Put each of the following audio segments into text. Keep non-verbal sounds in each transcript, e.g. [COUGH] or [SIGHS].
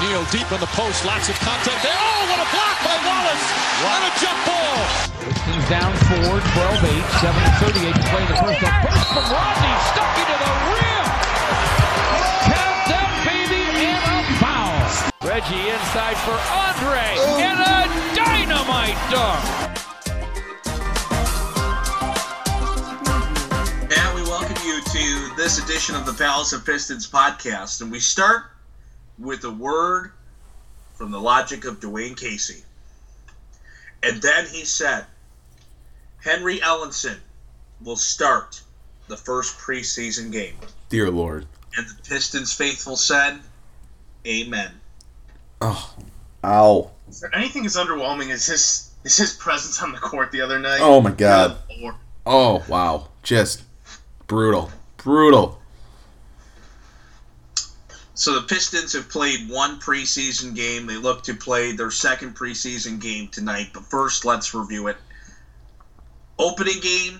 O'Neal deep in the post, lots of contact there. Oh, what a block by Wallace! What a jump ball! Pistons down four, 12-8, 7-38 to play the first. A burst from Rodney, stuck into the rim! Count that baby and a foul! Reggie inside for Andre, and a dynamite dunk! And we welcome you to this edition of the Palace of Pistons podcast. And we start with a word from the logic of Dwane Casey. And then he said, Henry Ellenson will start the first preseason game. Dear Lord. And the Pistons faithful said, Amen. Oh. Ow. Is there anything as underwhelming as his is his presence on the court the other night? Oh my god. Good. Oh wow. Just brutal. Brutal. So the Pistons have played one preseason game. They look to play their second preseason game tonight. But first, let's review it. Opening game,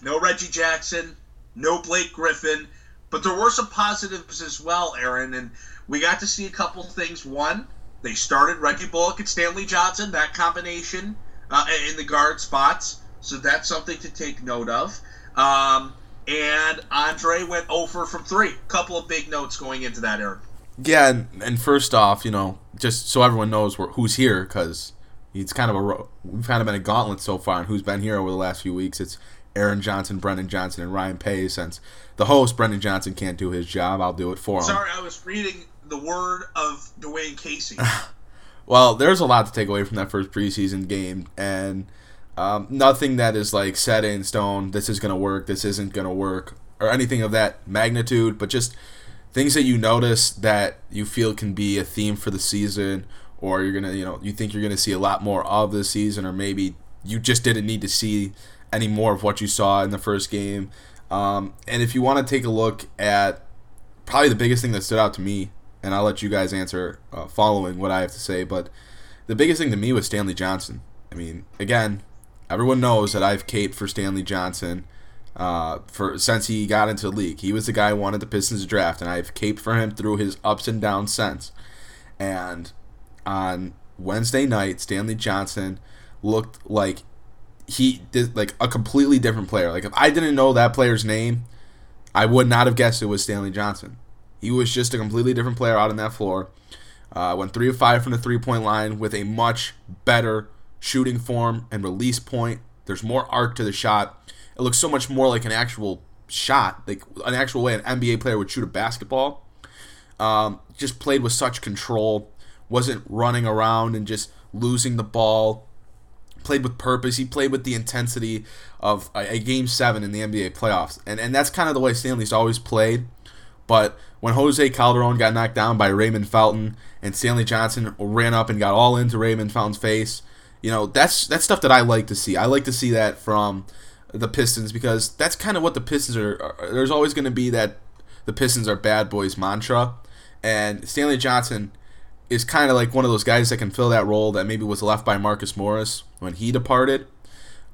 no Reggie Jackson, no Blake Griffin, but there were some positives as well, Aaron. And we got to see a couple things. One, they started Reggie Bullock and Stanley Johnson, that combination uh, in the guard spots. So that's something to take note of. Um, and Andre went over from three. Couple of big notes going into that, Aaron. Yeah, and, and first off, you know, just so everyone knows who's here, because it's kind of a we've kind of been a gauntlet so far, and who's been here over the last few weeks. It's Aaron Johnson, Brendan Johnson, and Ryan Paye. Since the host Brendan Johnson can't do his job, I'll do it for him. Sorry, I was reading the word of Dwane Casey. [LAUGHS] well, there's a lot to take away from that first preseason game, and um, nothing that is like set in stone. This is gonna work. This isn't gonna work, or anything of that magnitude. But just things that you notice that you feel can be a theme for the season, or you're gonna, you know, you think you're gonna see a lot more of this season, or maybe you just didn't need to see any more of what you saw in the first game. Um, and if you want to take a look at probably the biggest thing that stood out to me, and I'll let you guys answer uh, following what I have to say, but the biggest thing to me was Stanley Johnson. I mean, again, everyone knows that I've caped for Stanley Johnson uh, for since he got into the league. He was the guy who wanted the Pistons draft, and I've caped for him through his ups and downs since. And on Wednesday night, Stanley Johnson looked like he did like a completely different player. Like if I didn't know that player's name, I would not have guessed it was Stanley Johnson. He was just a completely different player out on that floor. Uh, went three of five from the three point line with a much better shooting form and release point. There's more arc to the shot. It looks so much more like an actual shot, like an actual way an NBA player would shoot a basketball. Um, just played with such control, wasn't running around and just losing the ball. Played with purpose. He played with the intensity of a, a game seven in the NBA playoffs, and and that's kind of the way Stanley's always played. But when Jose Calderon got knocked down by Raymond Felton and Stanley Johnson ran up and got all into Raymond Felton's face, you know, that's that's stuff that I like to see. I like to see that from the Pistons because that's kind of what the Pistons are. are there's always going to be that the Pistons are bad boys mantra, and Stanley Johnson is kind of like one of those guys that can fill that role that maybe was left by Marcus Morris when he departed.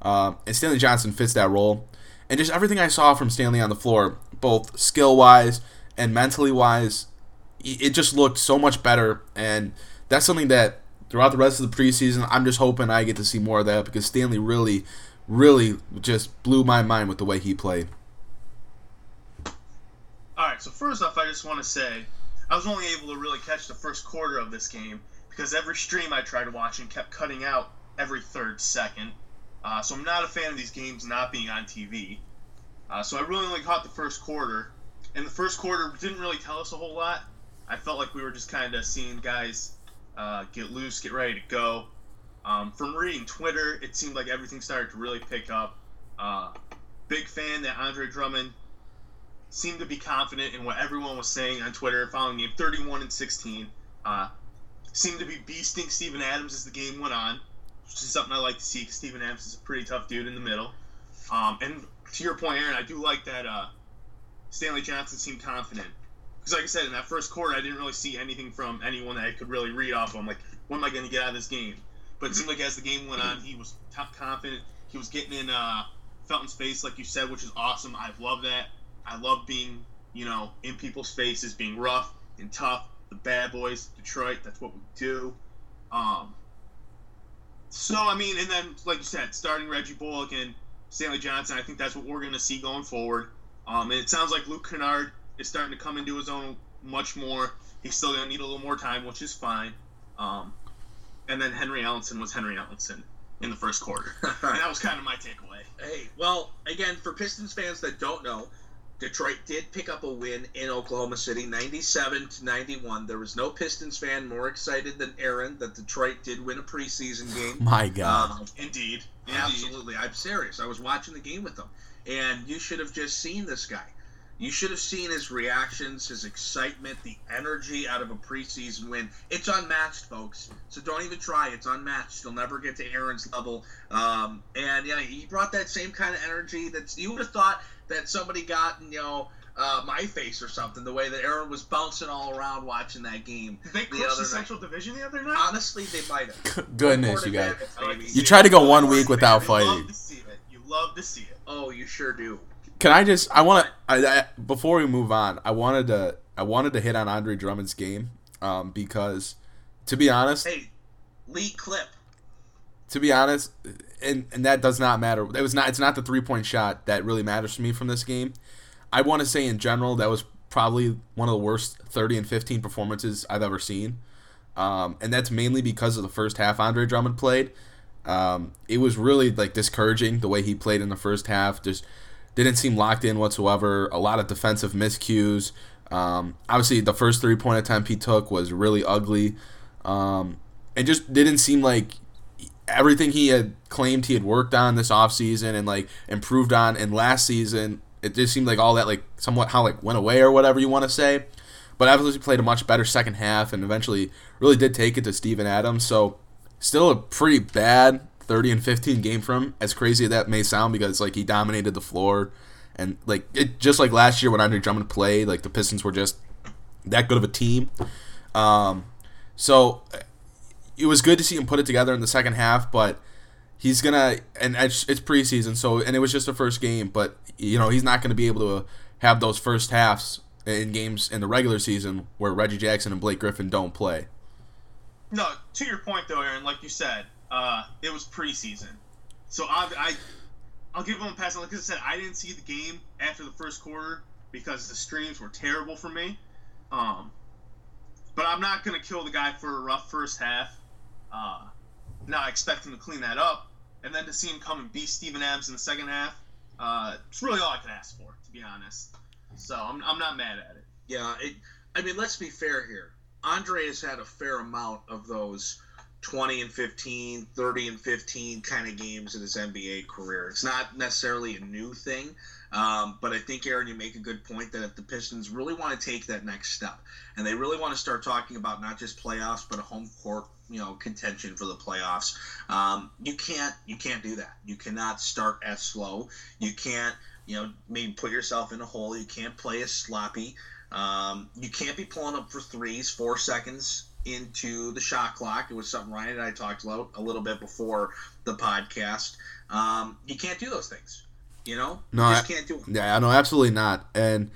Um, and Stanley Johnson fits that role, and just everything I saw from Stanley on the floor, both skill wise and mentally wise, it just looked so much better. And that's something that throughout the rest of the preseason, I'm just hoping I get to see more of that because Stanley really, really just blew my mind with the way he played. All right, so first off, I just want to say I was only able to really catch the first quarter of this game because every stream I tried watching kept cutting out every third second. Uh, so I'm not a fan of these games not being on TV. Uh, so I really only caught the first quarter, and the first quarter didn't really tell us a whole lot. I felt like we were just kind of seeing guys uh, get loose, get ready to go. Um, from reading Twitter, it seemed like everything started to really pick up. Uh, big fan that Andre Drummond seemed to be confident in what everyone was saying on Twitter following game 31 and 16. Uh, seemed to be beasting Steven Adams as the game went on, which is something I like to see because Steven Adams is a pretty tough dude in the middle. Um, and to your point, Aaron, I do like that uh, Stanley Johnson seemed confident. Because, like I said, in that first quarter, I didn't really see anything from anyone that I could really read off of. like, what am I going to get out of this game? But it seemed like as the game went on, he was top confident. He was getting in uh, Felton's face, like you said, which is awesome. I love that. I love being, you know, in people's faces, being rough and tough. the bad boys, Detroit. That's what we do. Um, so I mean, and then like you said, starting Reggie Bullock and Stanley Johnson, I think that's what we're going to see going forward. Um, and it sounds like Luke Kennard is starting to come into his own much more. He's still going to need a little more time, which is fine. Um, and then Henry Ellenson was Henry Ellenson in the first quarter, [LAUGHS] and that was kind of my takeaway. Hey, well, again, for Pistons fans that don't know, Detroit did pick up a win in Oklahoma City, 97 to 91. There was no Pistons fan more excited than Aaron that Detroit did win a preseason game. My God. Um, Indeed, Indeed. absolutely, I'm serious. I was watching the game with them, and you should have just seen this guy. You should have seen his reactions, his excitement, the energy out of a preseason win. It's unmatched, folks. So don't even try. It's unmatched. You'll never get to Aaron's level. Um, and yeah, he brought that same kind of energy that you would have thought that somebody got, you know, uh, my face or something. The way that Aaron was bouncing all around watching that game. Did they the clinch other the night. Central Division the other night? Honestly, they might have. Goodness, you guys. Like You see try to go one week without love fighting. to see it. You love to see it. Oh, you sure do. Can I just? I want to. Before we move on, I wanted to. I wanted to hit on Andre Drummond's game, um, because, to be honest, Hey, lead clip. to be honest, and and that does not matter. It was not. It's not the three point shot that really matters to me from this game. I want to say in general that was probably one of the worst thirty and fifteen performances I've ever seen, um, and that's mainly because of the first half Andre Drummond played. Um, it was really like discouraging the way he played in the first half. Just didn't seem locked in whatsoever. A lot of defensive miscues. Um, obviously, the first three point attempt he took was really ugly. Um, and just didn't seem like everything he had claimed he had worked on this offseason and like improved on in last season. It just seemed like all that like somewhat how like went away or whatever you want to say. But obviously played a much better second half and eventually really did take it to Steven Adams. So still a pretty bad 30 and 15 game from as crazy as that may sound, because like he dominated the floor, and like it just like last year when Andre Drummond played, like the Pistons were just that good of a team. Um, so it was good to see him put it together in the second half, but he's gonna and it's, it's preseason, so and it was just the first game, but you know he's not gonna be able to have those first halves in games in the regular season where Reggie Jackson and Blake Griffin don't play. No, to your point though, Aaron. Like you said, uh, it was preseason, so I, I, I'll give him a pass. Like I said, I didn't see the game after the first quarter because the streams were terrible for me. Um, but I'm not gonna kill the guy for a rough first half. Uh, now I expect him to clean that up, and then to see him come and beat Steven Adams in the second half, uh, it's really all I can ask for, to be honest. So I'm, I'm not mad at it. Yeah, it, I mean, let's be fair here. Andre has had a fair amount of those 20 and 15, 30 and 15 kind of games in his NBA career. It's not necessarily a new thing, um, but I think, Aaron, you make a good point that if the Pistons really want to take that next step and they really want to start talking about not just playoffs, but a home court you know contention for the playoffs um, you can't you can't do that. You cannot start as slow. You can't you know maybe put yourself in a hole. You can't play as sloppy um, you can't be pulling up for threes four seconds into the shot clock. It was something Ryan and I talked about a little bit before the podcast. Um, you can't do those things. You know, No, you just I- can't do them. Yeah, no, absolutely not. And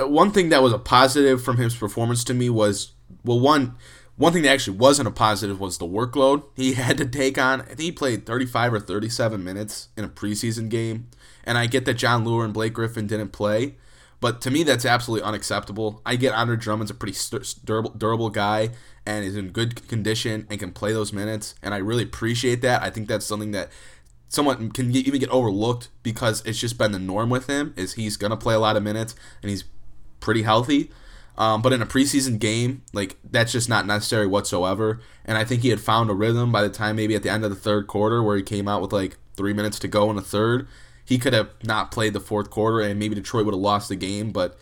uh, one thing that was a positive from his performance to me was well, one one thing that actually wasn't a positive was the workload he [LAUGHS] had to take on. I think he played 35 or 37 minutes in a preseason game, and I get that Jon Leuer and Blake Griffin didn't play, but to me that's absolutely unacceptable. I get Andre Drummond's a pretty st- durable, durable guy and is in good condition and can play those minutes, and I really appreciate that. I think that's something that somewhat can get, even get overlooked because it's just been the norm with him is he's gonna play a lot of minutes and he's pretty healthy. Um, but in a preseason game, like that's just not necessary whatsoever. And I think he had found a rhythm by the time maybe at the end of the third quarter where he came out with like three minutes to go in the third. He could have not played the fourth quarter and maybe Detroit would have lost the game, but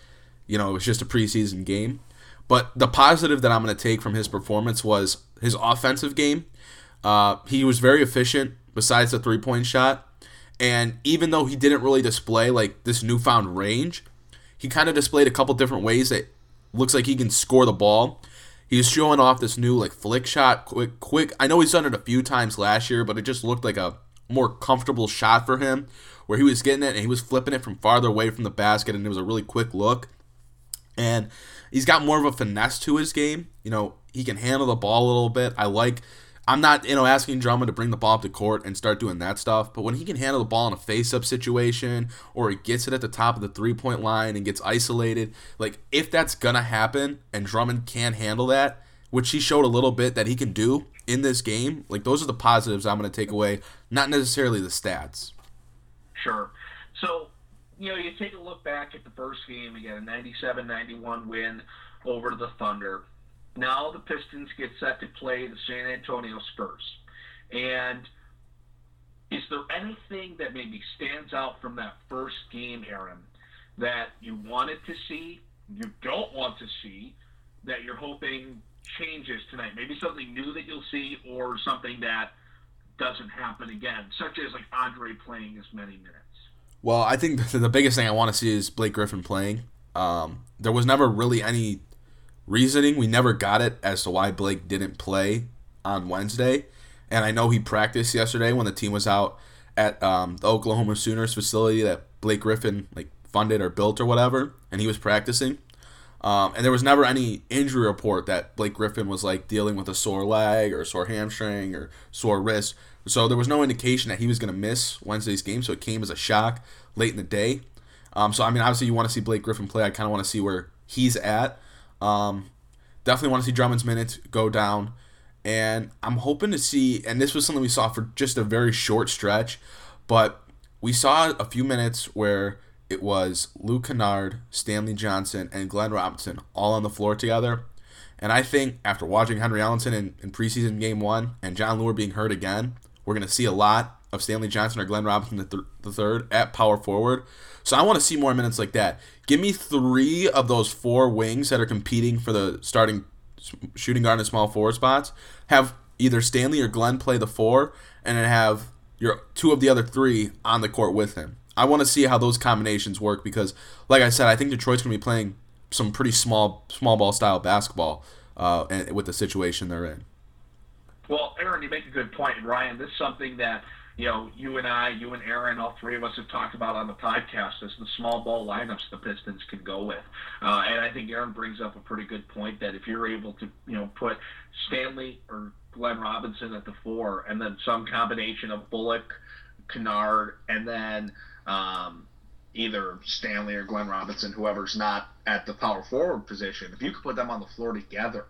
you know, it was just a preseason game. But the positive that I'm going to take from his performance was his offensive game. Uh, he was very efficient besides the three point shot. And even though he didn't really display like this newfound range, he kind of displayed a couple different ways that looks like he can score the ball. He was showing off this new like flick shot, quick, quick. I know he's done it a few times last year, but it just looked like a more comfortable shot for him, where he was getting it and he was flipping it from farther away from the basket, and it was a really quick look. And he's got more of a finesse to his game. You know, he can handle the ball a little bit. I like. I'm not, you know, asking Drummond to bring the ball up to court and start doing that stuff, but when he can handle the ball in a face-up situation or he gets it at the top of the three-point line and gets isolated, like if that's gonna happen and Drummond can handle that, which he showed a little bit that he can do in this game, like those are the positives I'm gonna take away, not necessarily the stats. Sure. So, you know, you take a look back at the first game, get a 97 91 win over the Thunder. Now the Pistons get set to play the San Antonio Spurs. And is there anything that maybe stands out from that first game, Aaron, that you wanted to see, you don't want to see, that you're hoping changes tonight? Maybe something new that you'll see, or something that doesn't happen again, such as like Andre playing as many minutes. Well, I think the biggest thing I want to see is Blake Griffin playing. Um, there was never really any reasoning. We never got it as to why Blake didn't play on Wednesday. And I know he practiced yesterday when the team was out at um, the Oklahoma Sooners facility that Blake Griffin like funded or built or whatever, and he was practicing. Um, and there was never any injury report that Blake Griffin was like dealing with a sore leg or sore hamstring or sore wrist. So there was no indication that he was going to miss Wednesday's game. So it came as a shock late in the day. Um, so I mean, obviously you want to see Blake Griffin play. I kind of want to see where he's at. Um, definitely want to see Drummond's minutes go down. And I'm hoping to see, and this was something we saw for just a very short stretch, but we saw a few minutes where it was Luke Kennard, Stanley Johnson, and Glenn Robinson all on the floor together. And I think after watching Henry Ellenson in, in preseason game one and Jon Leuer being hurt again, we're going to see a lot of Stanley Johnson or Glenn Robinson the, th- the third at power forward. So I want to see more minutes like that. Give me three of those four wings that are competing for the starting shooting guard and small forward spots. Have either Stanley or Glenn play the four, and then have your two of the other three on the court with him. I want to see how those combinations work because, like I said, I think Detroit's going to be playing some pretty small small ball style basketball uh, with the situation they're in. Well, Aaron, you make a good point, Ryan. This is something that you know you and I, you and Aaron, all three of us have talked about on the podcast is the small ball lineups the Pistons can go with, uh, and I think Aaron brings up a pretty good point that if you're able to you know put Stanley or Glenn Robinson at the four, and then some combination of Bullock, Kennard, and then um, either Stanley or Glenn Robinson, whoever's not at the power forward position, if you could put them on the floor together,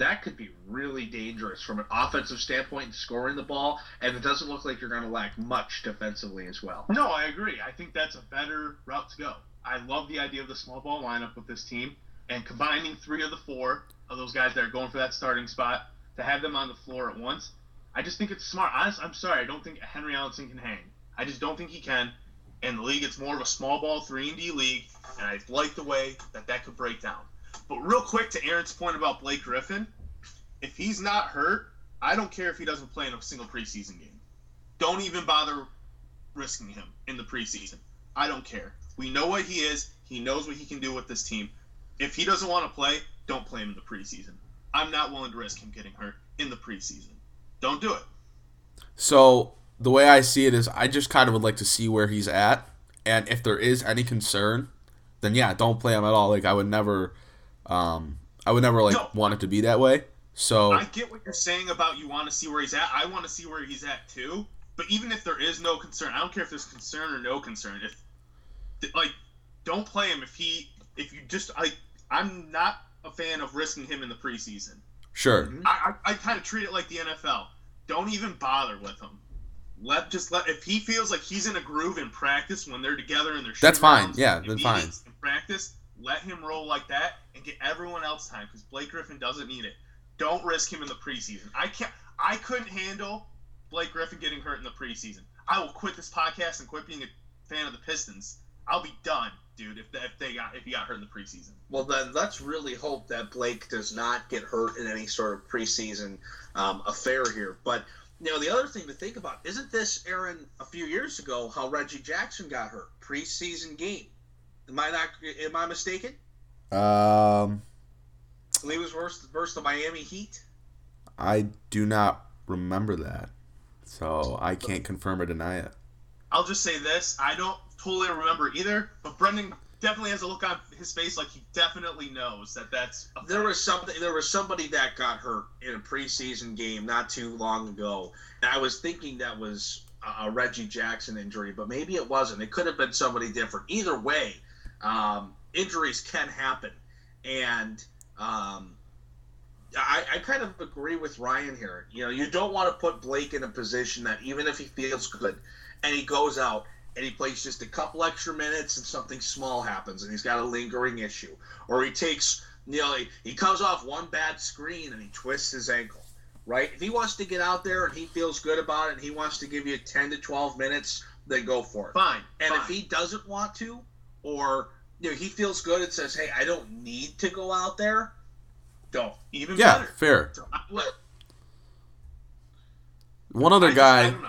that could be really dangerous from an offensive standpoint and scoring the ball, and it doesn't look like you're going to lack much defensively as well. No, I agree. I think that's a better route to go. I love the idea of the small ball lineup with this team and combining three of the four of those guys that are going for that starting spot to have them on the floor at once. I just think it's smart. Honestly, I'm sorry. I don't think Henry Ellenson can hang. I just don't think he can. In the league, it's more of a small ball three and D league, and I like the way that that could break down. But real quick to Aaron's point about Blake Griffin, if he's not hurt, I don't care if he doesn't play in a single preseason game. Don't even bother risking him in the preseason. I don't care. We know what he is. He knows what he can do with this team. If he doesn't want to play, don't play him in the preseason. I'm not willing to risk him getting hurt in the preseason. Don't do it. So the way I see it is, I just kind of would like to see where he's at, and if there is any concern, then yeah, don't play him at all. Like I would never, um, I would never like No. want it to be that way. So I get what you're saying about you want to see where he's at. I want to see where he's at too. But even if there is no concern, I don't care if there's concern or no concern. If like, don't play him if he if you just I I'm not a fan of risking him in the preseason. sure, I I, I kind of treat it like the NFL. Don't even bother with him. Let just let if he feels like he's in a groove in practice when they're together and they're That's fine. rounds Yeah, in then fine. In practice, let him roll like that and get everyone else time because Blake Griffin doesn't need it. Don't risk him in the preseason. I can't. I couldn't handle Blake Griffin getting hurt in the preseason. I will quit this podcast and quit being a fan of the Pistons. I'll be done, dude. If if they got if he got hurt in the preseason. Well, then let's really hope that Blake does not get hurt in any sort of preseason um, affair here. But you know, the other thing to think about isn't this, Aaron, a few years ago, how Reggie Jackson got hurt preseason game? Am I not? Am I mistaken? um, He was versus, versus the Miami Heat. I do not remember that, so I can't confirm or deny it. I'll just say this: I don't totally remember either. But Brendan definitely has a look on his face like he definitely knows that that's. a There was something. There was somebody that got hurt in a preseason game not too long ago, and I was thinking that was a- a Reggie Jackson injury, but maybe it wasn't. It could have been somebody different. Either way, um, injuries can happen, and um, I, I kind of agree with Ryan here. You know, you don't want to put Blake in a position that even if he feels good, and he goes out and he plays just a couple extra minutes and something small happens and he's got a lingering issue, or he takes you know he, he comes off one bad screen and he twists his ankle. Right? If he wants to get out there and he feels good about it and he wants to give you 10 to 12 minutes, then go for it. fine. And fine. if he doesn't want to, or you know, he feels good and says, "Hey, I don't need to go out there," don't. even Yeah, better. fair. So, One other I just- I guy, don't know.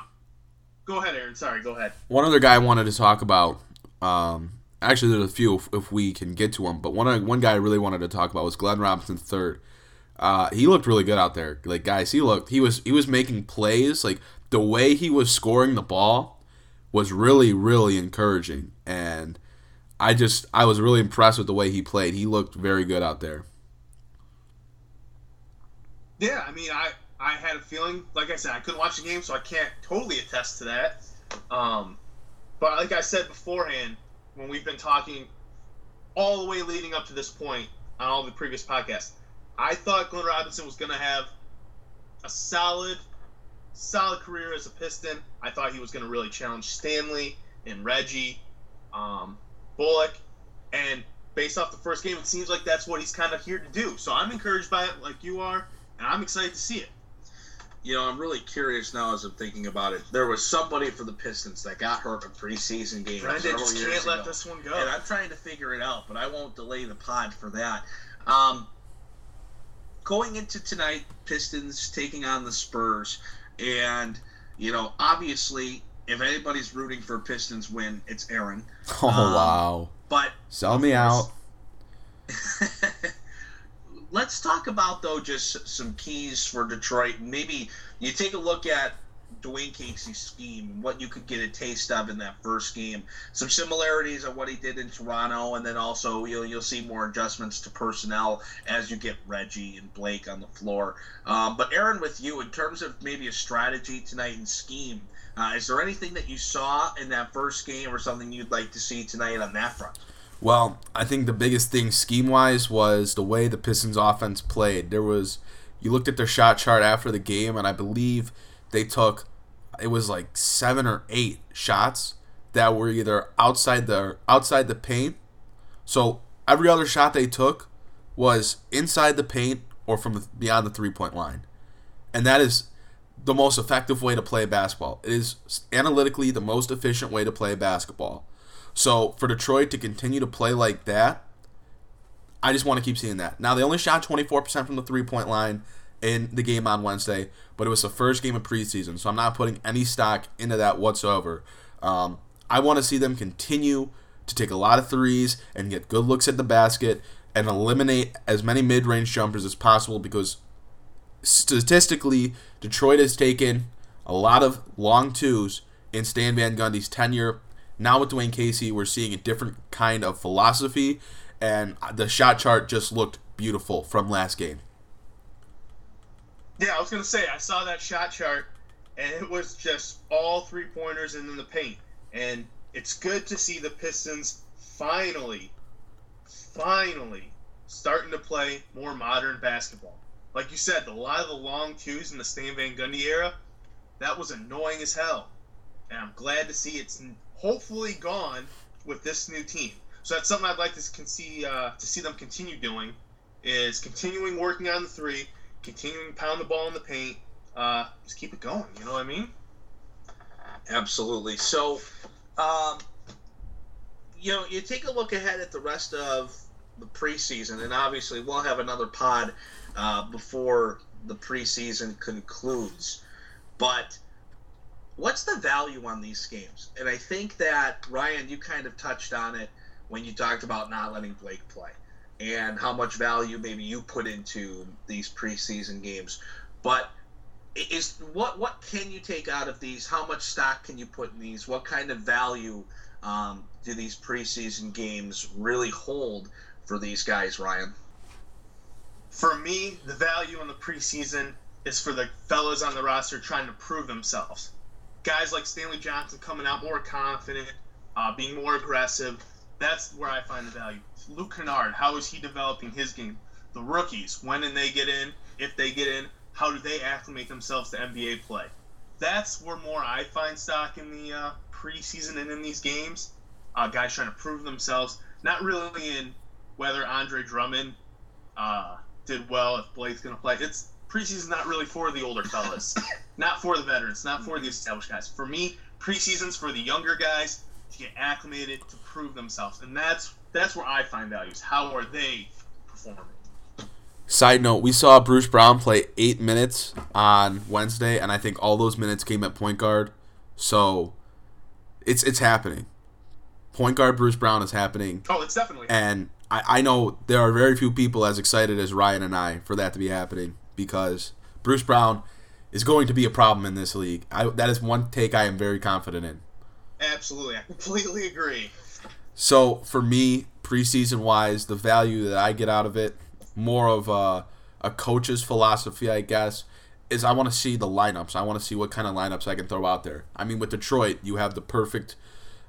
Go ahead, Aaron. Sorry, go ahead. one other guy I wanted to talk about. Um, actually, there's a few if, if we can get to them, but one one guy I really wanted to talk about was Glenn Robinson third. Uh, he looked really good out there. Like guys, he looked he was he was making plays. Like the way he was scoring the ball was really really encouraging, and I just I was really impressed with the way he played. He looked very good out there. Yeah, I mean, I I had a feeling, like I said, I couldn't watch the game, so I can't totally attest to that. Um, but like I said beforehand, when we've been talking all the way leading up to this point on all the previous podcasts, I thought Glenn Robinson was going to have a solid, solid career as a Piston. I thought he was going to really challenge Stanley and Reggie, um, Bullock, and based off the first game, it seems like that's what he's kind of here to do. So I'm encouraged by it, like you are, and I'm excited to see it. You know, I'm really curious now as I'm thinking about it. There was somebody for the Pistons that got hurt in preseason games several just can't let this one go. and I'm trying to figure it out, but I won't delay the pod for that. Um, going into tonight, Pistons taking on the Spurs, and you know, obviously, if anybody's rooting for Pistons win, it's Aaron. [LAUGHS] Oh Um, wow, But sell me out. [LAUGHS] let's talk about though just some keys for Detroit. Maybe you take a look at Dwane Casey's scheme and what you could get a taste of in that first game. Some similarities of what he did in Toronto, and then also you'll you'll see more adjustments to personnel as you get Reggie and Blake on the floor. Um, but Aaron, with you in terms of maybe a strategy tonight and scheme. Uh, is there anything that you saw in that first game or something you'd like to see tonight on that front? Well, I think the biggest thing scheme wise was the way the Pistons offense played. There was you looked at their shot chart after the game and I believe they took it was like 7 or 8 shots that were either outside the outside the paint. So every other shot they took was inside the paint or from the, beyond the three-point line. And that is the most effective way to play basketball. It is analytically the most efficient way to play basketball. So for Detroit to continue to play like that, I just want to keep seeing that. Now they only shot 24% from the three-point line in the game on Wednesday, but it was the first game of preseason, so I'm not putting any stock into that whatsoever. Um, I want to see them continue to take a lot of threes and get good looks at the basket and eliminate as many mid-range jumpers as possible because statistically, Detroit has taken a lot of long twos in Stan Van Gundy's tenure. Now with Dwane Casey, we're seeing a different kind of philosophy, and the shot chart just looked beautiful from last game. Yeah, I was gonna say I saw that shot chart, and it was just all three pointers and in the paint. And it's good to see the Pistons finally, finally starting to play more modern basketball. Like you said, a lot of the long twos in the Stan Van Gundy era, that was annoying as hell. And I'm glad to see it's hopefully gone with this new team. So that's something I'd like to see uh, to see them continue doing, is continuing working on the three, continuing pound the ball in the paint. Uh, just keep it going. You know what I mean? Absolutely. So, um, you know, you take a look ahead at the rest of the preseason, and obviously we'll have another pod uh, before the preseason concludes. But what's the value on these games? And I think that Ryan, you kind of touched on it when you talked about not letting Blake play and how much value maybe you put into these preseason games. But is what what can you take out of these? How much stock can you put in these? What kind of value Um, do these preseason games really hold for these guys, Ryan? For me, the value in the preseason is for the fellas on the roster trying to prove themselves. Guys like Stanley Johnson coming out more confident, uh, being more aggressive. That's where I find the value. Luke Kennard, how is he developing his game? The rookies, when did they get in? If they get in, how do they acclimate themselves to NBA play? That's where more I find stock in the uh, preseason and in these games. Uh, guys trying to prove themselves, not really in whether Andre Drummond uh, did well, if Blake's going to play. It's preseason not really for the older fellas, [LAUGHS] not for the veterans, not for the mm-hmm. established guys. For me, preseason's for the younger guys to get acclimated to prove themselves, and that's that's where I find values. How are they performing? Side note: We saw Bruce Brown play eight minutes on Wednesday, and I think all those minutes came at point guard. So, it's it's happening. Point guard Bruce Brown is happening. Oh, it's definitely. And I, I know there are very few people as excited as Ryan and I for that to be happening because Bruce Brown is going to be a problem in this league. I, that is one take I am very confident in. Absolutely, I completely agree. So for me, preseason wise, the value that I get out of it, more of a, a coach's philosophy, I guess, is I want to see the lineups. I want to see what kind of lineups I can throw out there. I mean, with Detroit, you have the perfect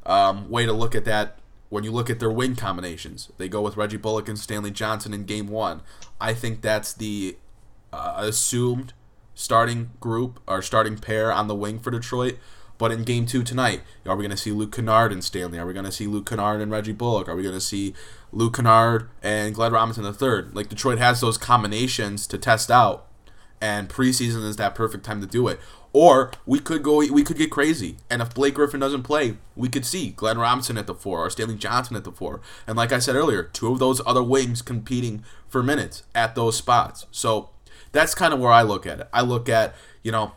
um, way to look at that when you look at their wing combinations. They go with Reggie Bullock and Stanley Johnson in game one. I think that's the uh, assumed starting group or starting pair on the wing for Detroit. But in game two tonight, are we going to see Luke Kennard and Stanley? Are we going to see Luke Kennard and Reggie Bullock? Are we going to see Luke Kennard and Glenn Robinson the third? Like Detroit has those combinations to test out, and preseason is that perfect time to do it. Or we could go, we could get crazy, and if Blake Griffin doesn't play, we could see Glenn Robinson at the four or Stanley Johnson at the four, and like I said earlier, two of those other wings competing for minutes at those spots. So that's kind of where I look at it. I look at you know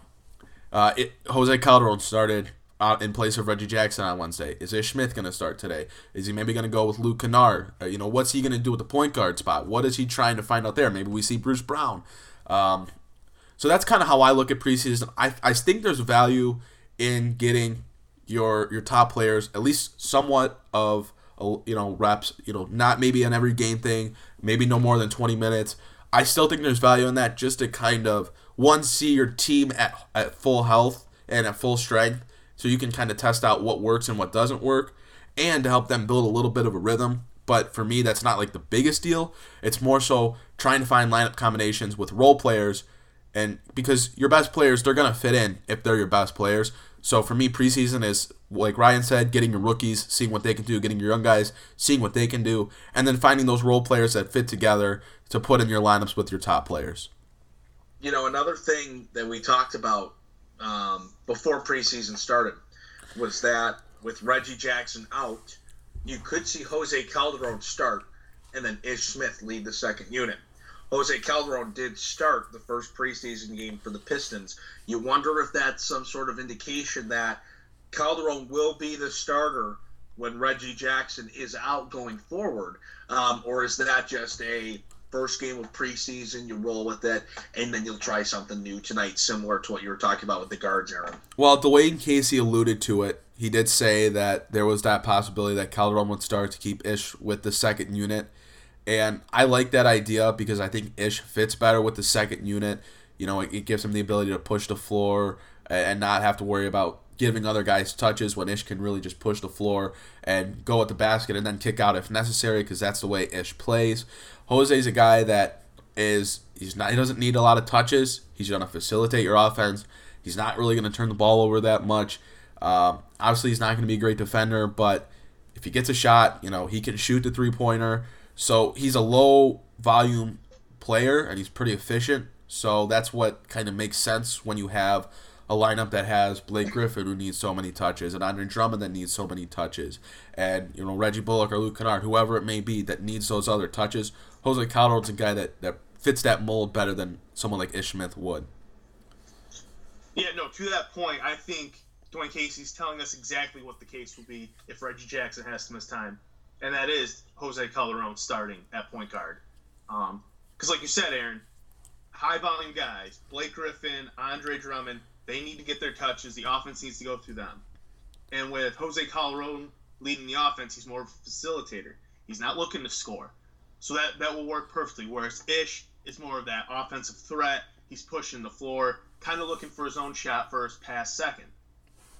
uh, it, Jose Calderon started out in place of Reggie Jackson on Wednesday. Is Ish Smith going to start today? Is he maybe going to go with Luke Kennard? Uh, you know, what's he going to do with the point guard spot? What is he trying to find out there? Maybe we see Bruce Brown. Um, so that's kind of how I look at preseason. I, I think there's value in getting your your top players at least somewhat of uh, you know reps. You know, not maybe an every game thing. Maybe no more than 20 minutes. I still think there's value in that just to kind of one see your team at, at full health and at full strength so you can kind of test out what works and what doesn't work and to help them build a little bit of a rhythm but for me that's not like the biggest deal it's more so trying to find lineup combinations with role players and because your best players they're to fit in if they're your best players so for me preseason is like Ryan said getting your rookies seeing what they can do getting your young guys seeing what they can do and then finding those role players that fit together to put in your lineups with your top players you know, another thing that we talked about um, before preseason started was that with Reggie Jackson out, you could see Jose Calderon start and then Ish Smith lead the second unit. Jose Calderon did start the first preseason game for the Pistons. You wonder if that's some sort of indication that Calderon will be the starter when Reggie Jackson is out going forward, um, or is that just a first game of preseason, you roll with it, and then you'll try something new tonight, similar to what you were talking about with the guards, Aaron. Well, Dwane Casey alluded to it. He did say that there was that possibility that Calderon would start to keep Ish with the second unit. And I like that idea because I think Ish fits better with the second unit. You know, it, it gives him the ability to push the floor and not have to worry about giving other guys touches when Ish can really just push the floor and go at the basket and then kick out if necessary because that's the way Ish plays. Jose's a guy that is he's not he doesn't need a lot of touches. He's going to facilitate your offense. He's not really going to turn the ball over that much. Um, obviously, he's not going to be a great defender, but if he gets a shot, you know he can shoot the three pointer. So he's a low volume player and he's pretty efficient. So that's what kind of makes sense when you have a lineup that has Blake Griffin who needs so many touches, and Andre Drummond that needs so many touches, and you know Reggie Bullock or Luke Kennard, whoever it may be that needs those other touches. Jose Calderon's a guy that, that fits that mold better than someone like Ish Smith would. Yeah, no. To that point, I think Dwane Casey's telling us exactly what the case will be if Reggie Jackson has to miss time, and that is Jose Calderon starting at point guard. Because, um, like you said, Aaron, high volume guys, Blake Griffin, Andre Drummond, they need to get their touches. The offense needs to go through them. And with Jose Calderon leading the offense. He's more of a facilitator. He's not looking to score. So that, that will work perfectly. Whereas Ish is more of that offensive threat. He's pushing the floor, kind of looking for his own shot first, pass second.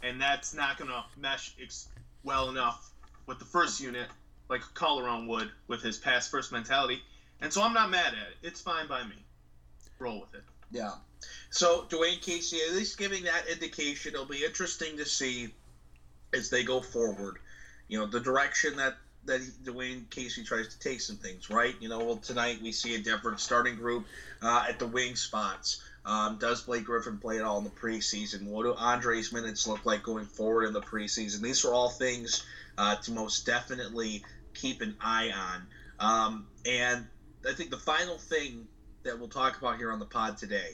And that's not going to mesh ex- well enough with the first unit, like Calderon would with his pass first mentality. And so I'm not mad at it. It's fine by me. Roll with it. Yeah. So Dwane Casey, at least giving that indication, it'll be interesting to see as they go forward. You know the direction that that Dwane Casey tries to take some things, right? You know, well tonight we see a different starting group uh, at the wing spots. Um, does Blake Griffin play at all in the preseason? What do Andre's minutes look like going forward in the preseason? These are all things uh, to most definitely keep an eye on. Um, and I think the final thing that we'll talk about here on the pod today,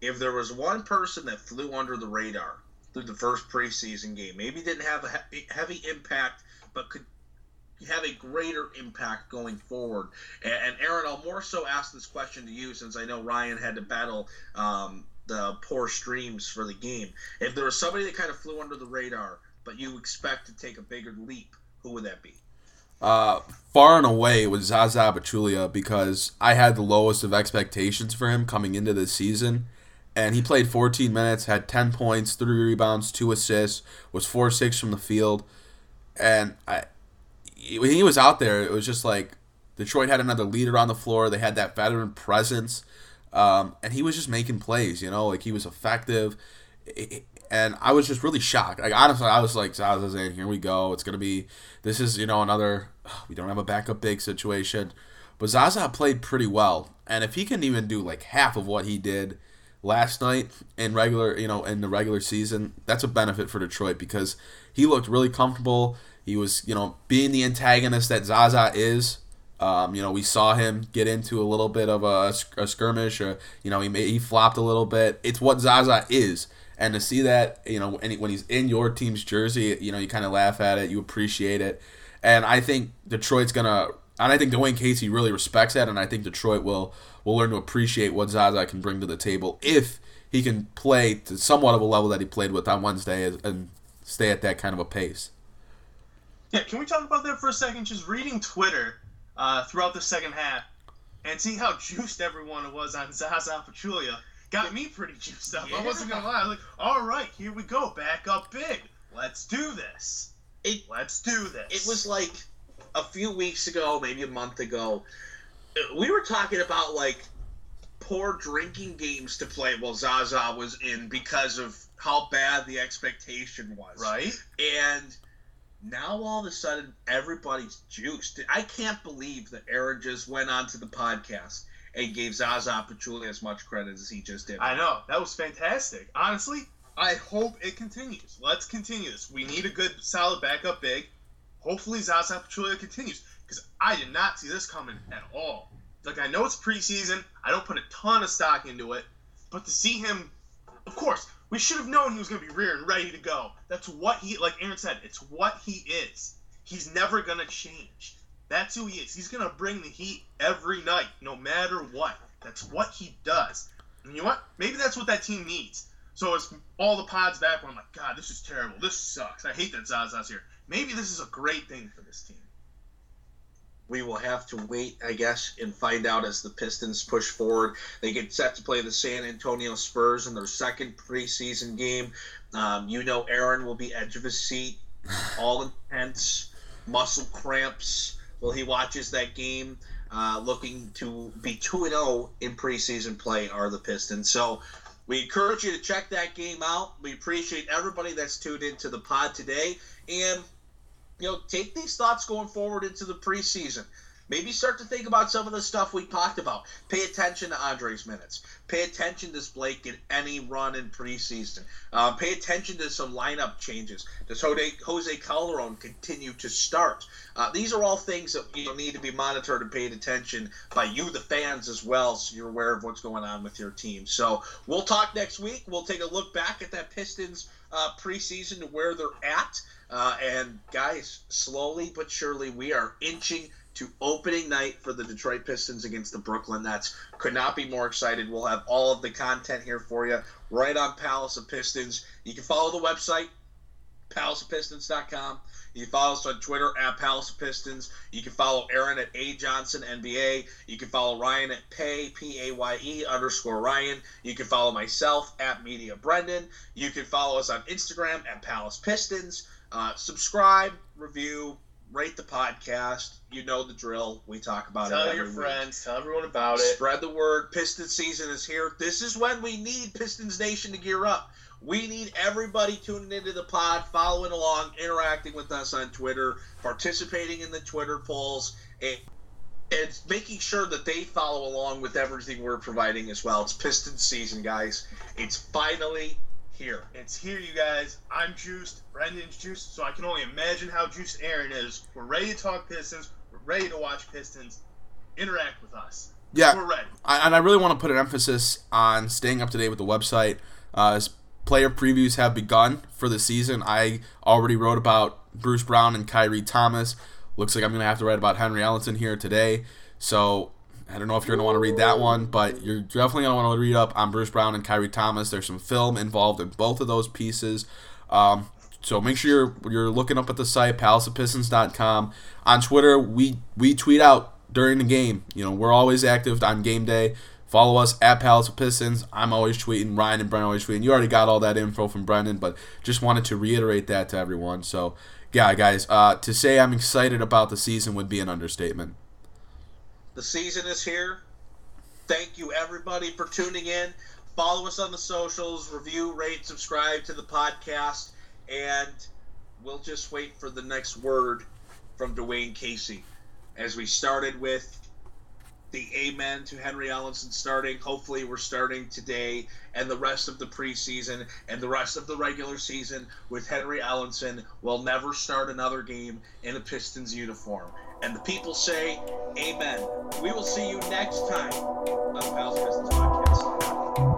if there was one person that flew under the radar through the first preseason game, maybe didn't have a heavy impact, but could have a greater impact going forward. And, Aaron, I'll more so ask this question to you since I know Ryan had to battle um, the poor streams for the game. If there was somebody that kind of flew under the radar, but you expect to take a bigger leap, who would that be? Uh, far and away it was Zaza Pachulia because I had the lowest of expectations for him coming into this season. And he played 14 minutes, had 10 points, 3 rebounds, 2 assists, was 4 6 from the field. And I, when he was out there, it was just like Detroit had another leader on the floor. They had that veteran presence, um, and he was just making plays. You know, like he was effective, and I was just really shocked. Like honestly, I was like, Zaza's in. Here we go. It's gonna be. This is you know another. [SIGHS] We don't have a backup big situation, but Zaza played pretty well, and if he can even do like half of what he did last night in regular, you know, in the regular season, that's a benefit for Detroit because he looked really comfortable. He was, you know, being the antagonist that Zaza is. Um, you know, we saw him get into a little bit of a, a skirmish. Or, you know, he he flopped a little bit. It's what Zaza is, and to see that, you know, when he's in your team's jersey, you know, you kind of laugh at it, you appreciate it, and I think Detroit's gonna, and I think Dwane Casey really respects that, and I think Detroit will will learn to appreciate what Zaza can bring to the table if he can play to somewhat of a level that he played with on Wednesday and stay at that kind of a pace. Yeah, can we talk about that for a second? Just reading Twitter uh, throughout the second half and seeing how juiced everyone was on Zaza Pachulia got me pretty juiced up. Yeah. I wasn't gonna lie. I was like, all right, here we go, back up big. Let's do this. It, Let's do this. It was like a few weeks ago, maybe a month ago. We were talking about like poor drinking games to play while Zaza was in because of how bad the expectation was. Right. And now all of a sudden everybody's juiced. I can't believe that Aaron just went onto the podcast and gave Zaza Pachulia as much credit as he just did. I know that was fantastic. Honestly, I hope it continues. Let's continue this. We need a good, solid backup big. Hopefully, Zaza Pachulia continues because I did not see this coming at all. Like I know it's preseason. I don't put a ton of stock into it, but to see him, of course, we should have known he was going to be rear and ready to go. That's what he, like Aaron said, it's what he is. He's never going to change. That's who he is. He's going to bring the heat every night, no matter what. That's what he does. And you know what? Maybe that's what that team needs. So it's all the pods back where I'm like, God, this is terrible. This sucks. I hate that Zaza's here. Maybe this is a great thing for this team we will have to wait, I guess, and find out as the Pistons push forward. They get set to play the San Antonio Spurs in their second preseason game. Um, you know, Aaron will be edge of his seat, all [LAUGHS] intense, muscle cramps while he watches that game. Uh, looking to be 2 0 in preseason play are the Pistons. So we encourage you to check that game out. We appreciate everybody that's tuned into the pod today. And you know, take these thoughts going forward into the preseason. Maybe start to think about some of the stuff we talked about. Pay attention to Andre's minutes. Pay attention to Blake get any run in preseason. Uh, pay attention to some lineup changes. Does Jose, Jose Calderon continue to start? Uh, these are all things that you know, need to be monitored and paid attention by you, the fans, as well, so you're aware of what's going on with your team. So we'll talk next week. We'll take a look back at that Pistons uh, preseason to where they're at. Uh, and guys, slowly but surely, we are inching to opening night for the Detroit Pistons against the Brooklyn Nets. Could not be more excited. We'll have all of the content here for you right on Palace of Pistons. You can follow the website PalsPistons.com. You can follow us on Twitter at Palace Pistons. You can follow Aaron at A Johnson NBA. You can follow Ryan at Pay P A Y E underscore Ryan. You can follow myself at Media Brendan. You can follow us on Instagram at Palace Pistons. Uh, subscribe, review, rate the podcast. You know the drill. We talk about Tell it. Tell your week. friends. Tell everyone about it. Spread the word. Pistons season is here. This is when we need Pistons Nation to gear up. We need everybody tuning into the pod, following along, interacting with us on Twitter, participating in the Twitter polls, and, and making sure that they follow along with everything we're providing as well. It's Pistons season, guys. It's finally here. It's here, you guys. I'm juiced. Brendan's juiced, so I can only imagine how juiced Aaron is. We're ready to talk Pistons. We're ready to watch Pistons. Interact with us. Yeah, We're ready. I, and I really want to put an emphasis on staying up to date with the website. Uh, as player previews have begun for the season, I already wrote about Bruce Brown and Khyri Thomas. Looks like I'm going to have to write about Henry Ellenson here today. So I don't know if you're going to want to read that one, but you're definitely going to want to read up on Bruce Brown and Khyri Thomas. There's some film involved in both of those pieces. Um, so make sure you're, you're looking up at the site, palaceofpistons.com. On Twitter, we, we tweet out during the game. You know, we're always active on game day. Follow us at Palace of Pistons. I'm always tweeting. Ryan and Brendan always tweeting. You already got all that info from Brendan, but just wanted to reiterate that to everyone. So, yeah, guys, uh, to say I'm excited about the season would be an understatement. The season is here. Thank you, everybody, for tuning in. Follow us on the socials, review, rate, subscribe to the podcast, and we'll just wait for the next word from Dwane Casey. As we started with the amen to Henry Ellenson starting. Hopefully, we're starting today and the rest of the preseason and the rest of the regular season with Henry Ellenson. will never start another game in a Pistons uniform. And the people say, Amen. We will see you next time on Palace of Pistons Podcast.